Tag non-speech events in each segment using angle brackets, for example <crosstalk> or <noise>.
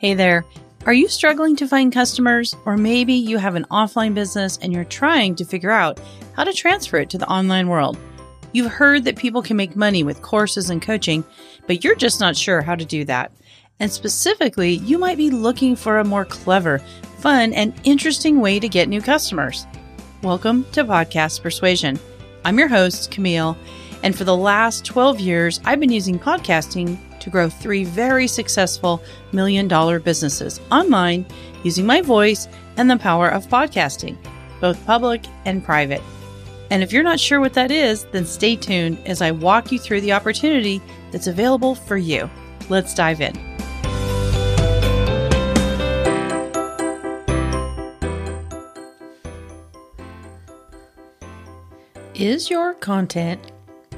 Hey there. Are you struggling to find customers? Or maybe you have an offline business and you're trying to figure out how to transfer it to the online world. You've heard that people can make money with courses and coaching, but you're just not sure how to do that. And specifically, you might be looking for a more clever, fun, and interesting way to get new customers. Welcome to Podcast Persuasion. I'm your host, Camille, and for the last 12 years, I've been using podcasting to grow three very successful million dollar businesses online using my voice and the power of podcasting, both public and private. And if you're not sure what that is, then stay tuned as I walk you through the opportunity that's available for you. Let's dive in. Is your content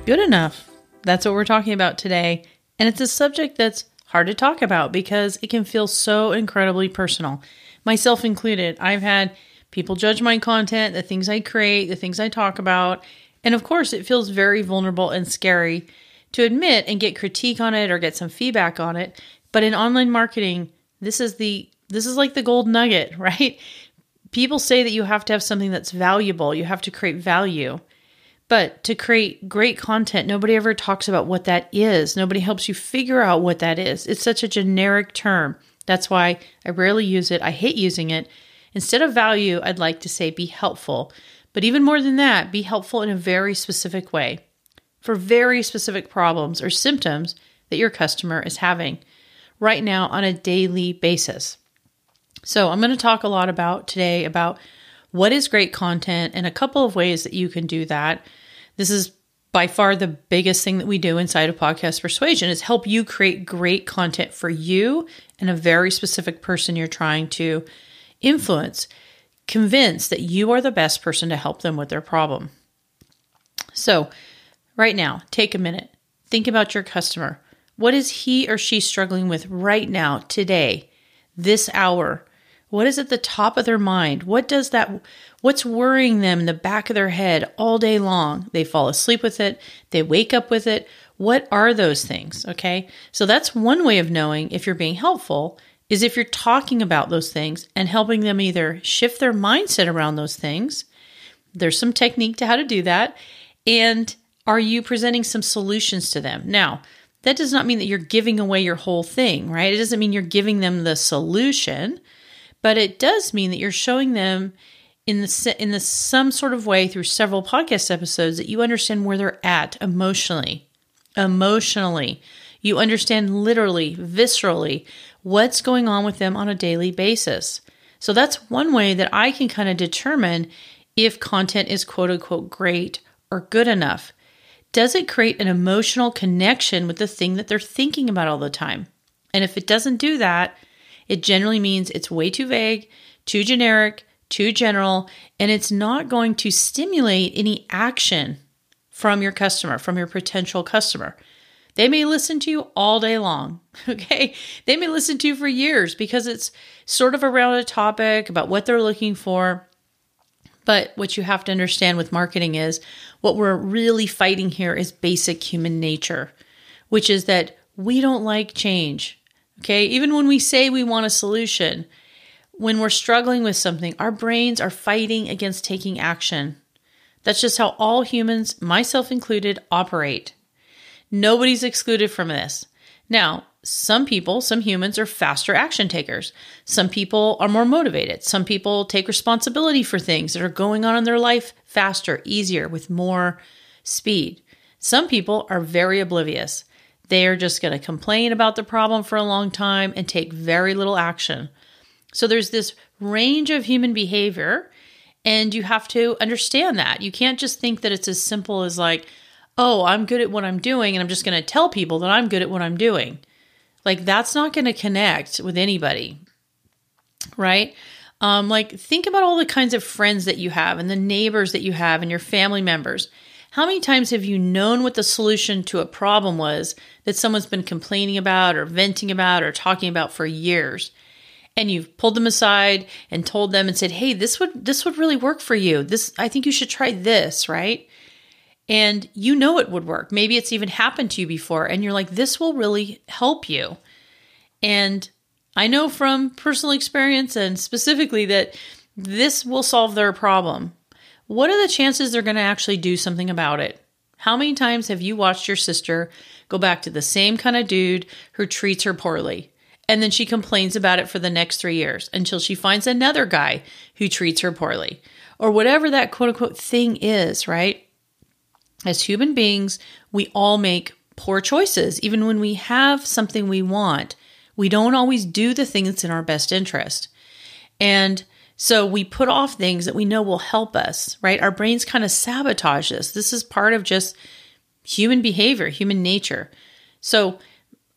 good enough? That's what we're talking about today and it's a subject that's hard to talk about because it can feel so incredibly personal, myself included. I've had people judge my content, the things I create, the things I talk about. And of course, it feels very vulnerable and scary to admit and get critique on it or get some feedback on it. But in online marketing, this is the this is like the gold nugget, <laughs> right? People say that you have to have something that's valuable, you have to create value. But to create great content, nobody ever talks about what that is. Nobody helps you figure out what that is. It's such a generic term. That's why I rarely use it. I hate using it. Instead of value, I'd like to say be helpful. But even more than that, be helpful in a very specific way for very specific problems or symptoms that your customer is having right now on a daily basis. So, I'm going to talk a lot about today about what is great content and a couple of ways that you can do that. This is by far the biggest thing that we do inside of podcast persuasion is help you create great content for you and a very specific person you're trying to influence convince that you are the best person to help them with their problem. So right now take a minute. Think about your customer. What is he or she struggling with right now today this hour what is at the top of their mind? What does that what's worrying them in the back of their head all day long? They fall asleep with it, they wake up with it. What are those things? Okay? So that's one way of knowing if you're being helpful is if you're talking about those things and helping them either shift their mindset around those things. There's some technique to how to do that. And are you presenting some solutions to them? Now, that does not mean that you're giving away your whole thing, right? It doesn't mean you're giving them the solution but it does mean that you're showing them in the in the some sort of way through several podcast episodes that you understand where they're at emotionally. Emotionally, you understand literally, viscerally what's going on with them on a daily basis. So that's one way that I can kind of determine if content is quote unquote great or good enough. Does it create an emotional connection with the thing that they're thinking about all the time? And if it doesn't do that, it generally means it's way too vague, too generic, too general, and it's not going to stimulate any action from your customer, from your potential customer. They may listen to you all day long, <laughs> okay? They may listen to you for years because it's sort of around a topic about what they're looking for. But what you have to understand with marketing is what we're really fighting here is basic human nature, which is that we don't like change. Okay, even when we say we want a solution, when we're struggling with something, our brains are fighting against taking action. That's just how all humans, myself included, operate. Nobody's excluded from this. Now, some people, some humans are faster action takers. Some people are more motivated. Some people take responsibility for things that are going on in their life faster, easier, with more speed. Some people are very oblivious. They are just going to complain about the problem for a long time and take very little action. So there's this range of human behavior, and you have to understand that. You can't just think that it's as simple as like, oh, I'm good at what I'm doing, and I'm just going to tell people that I'm good at what I'm doing. Like, that's not going to connect with anybody, right? Um, like, think about all the kinds of friends that you have, and the neighbors that you have, and your family members. How many times have you known what the solution to a problem was that someone's been complaining about or venting about or talking about for years? And you've pulled them aside and told them and said, "Hey, this would this would really work for you. This I think you should try this, right?" And you know it would work. Maybe it's even happened to you before and you're like, "This will really help you." And I know from personal experience and specifically that this will solve their problem. What are the chances they're going to actually do something about it? How many times have you watched your sister go back to the same kind of dude who treats her poorly? And then she complains about it for the next three years until she finds another guy who treats her poorly, or whatever that quote unquote thing is, right? As human beings, we all make poor choices. Even when we have something we want, we don't always do the thing that's in our best interest. And so we put off things that we know will help us, right? Our brains kind of sabotage this. This is part of just human behavior, human nature. So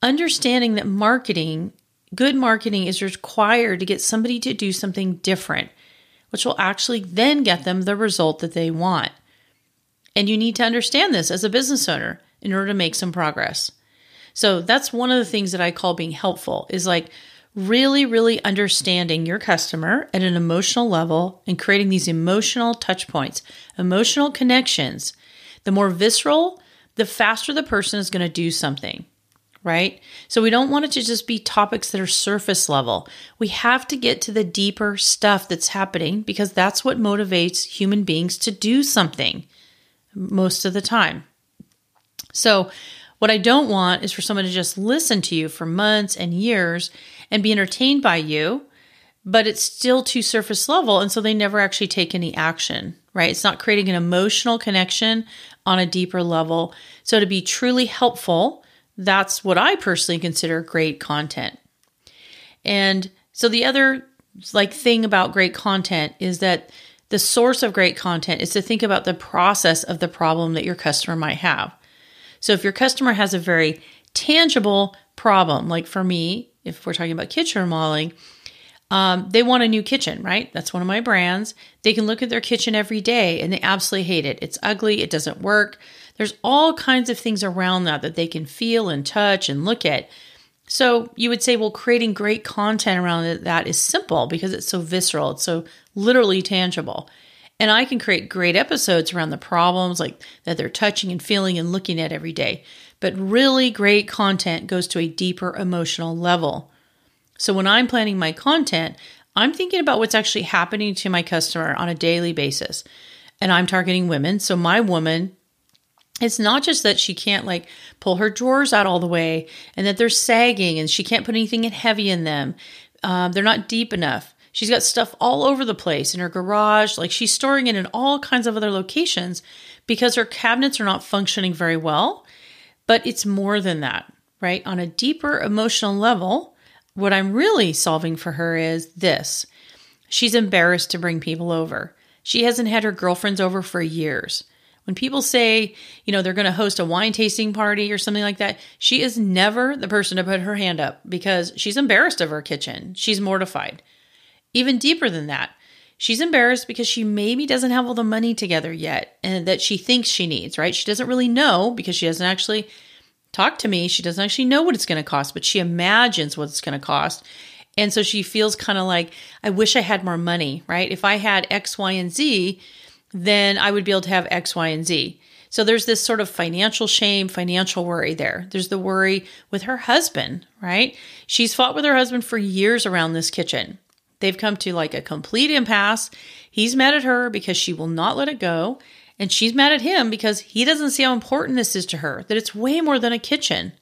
understanding that marketing, good marketing is required to get somebody to do something different, which will actually then get them the result that they want. And you need to understand this as a business owner in order to make some progress. So that's one of the things that I call being helpful is like really, really understanding your customer at an emotional level and creating these emotional touch points, emotional connections. The more visceral, the faster the person is going to do something, right? So we don't want it to just be topics that are surface level. We have to get to the deeper stuff that's happening because that's what motivates human beings to do something most of the time. So, what I don't want is for someone to just listen to you for months and years and be entertained by you, but it's still too surface level. And so they never actually take any action, right? It's not creating an emotional connection on a deeper level. So, to be truly helpful, that's what I personally consider great content. And so, the other like thing about great content is that the source of great content is to think about the process of the problem that your customer might have. So if your customer has a very tangible problem, like for me, if we're talking about kitchen remodeling, um, they want a new kitchen, right? That's one of my brands. They can look at their kitchen every day and they absolutely hate it. It's ugly, it doesn't work. There's all kinds of things around that that they can feel and touch and look at. So you would say, well, creating great content around that is simple because it's so visceral, it's so literally tangible. And I can create great episodes around the problems like that they're touching and feeling and looking at every day. But really great content goes to a deeper emotional level. So when I'm planning my content, I'm thinking about what's actually happening to my customer on a daily basis. And I'm targeting women. So my woman, it's not just that she can't like pull her drawers out all the way and that they're sagging and she can't put anything heavy in them. Um, they're not deep enough. She's got stuff all over the place in her garage. Like she's storing it in all kinds of other locations because her cabinets are not functioning very well. But it's more than that, right? On a deeper emotional level, what I'm really solving for her is this she's embarrassed to bring people over. She hasn't had her girlfriends over for years. When people say, you know, they're going to host a wine tasting party or something like that, she is never the person to put her hand up because she's embarrassed of her kitchen. She's mortified. Even deeper than that, she's embarrassed because she maybe doesn't have all the money together yet and that she thinks she needs, right? She doesn't really know because she doesn't actually talk to me. She doesn't actually know what it's going to cost, but she imagines what it's going to cost. And so she feels kind of like, I wish I had more money, right? If I had X, Y, and Z, then I would be able to have X, Y, and Z. So there's this sort of financial shame, financial worry there. There's the worry with her husband, right? She's fought with her husband for years around this kitchen. They've come to like a complete impasse. He's mad at her because she will not let it go. And she's mad at him because he doesn't see how important this is to her, that it's way more than a kitchen.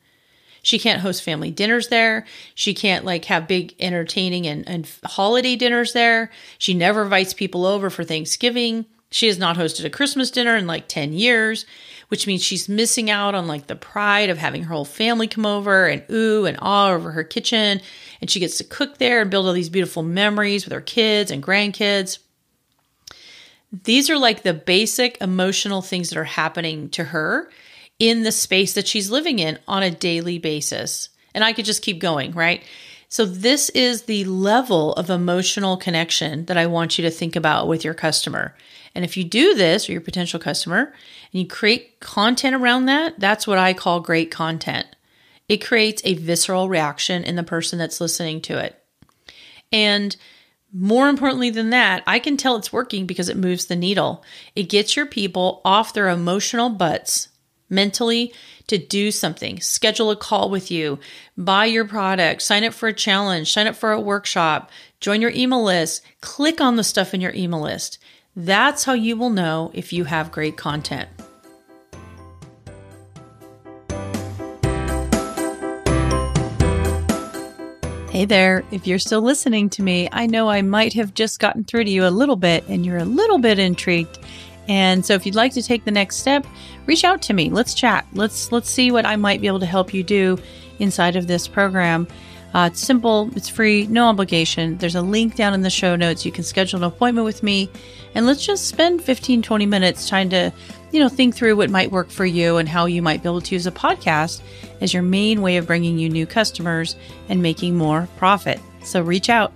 She can't host family dinners there. She can't like have big entertaining and, and holiday dinners there. She never invites people over for Thanksgiving. She has not hosted a Christmas dinner in like 10 years, which means she's missing out on like the pride of having her whole family come over and ooh and ah over her kitchen. And she gets to cook there and build all these beautiful memories with her kids and grandkids. These are like the basic emotional things that are happening to her in the space that she's living in on a daily basis. And I could just keep going, right? So, this is the level of emotional connection that I want you to think about with your customer. And if you do this or your potential customer and you create content around that, that's what I call great content. It creates a visceral reaction in the person that's listening to it. And more importantly than that, I can tell it's working because it moves the needle. It gets your people off their emotional butts, mentally to do something, schedule a call with you, buy your product, sign up for a challenge, sign up for a workshop, join your email list, click on the stuff in your email list. That's how you will know if you have great content. Hey there, if you're still listening to me, I know I might have just gotten through to you a little bit and you're a little bit intrigued. And so if you'd like to take the next step, reach out to me. Let's chat. Let's let's see what I might be able to help you do inside of this program. Uh, it's simple, it's free, no obligation. There's a link down in the show notes. You can schedule an appointment with me and let's just spend 15, 20 minutes trying to, you know, think through what might work for you and how you might be able to use a podcast as your main way of bringing you new customers and making more profit. So reach out.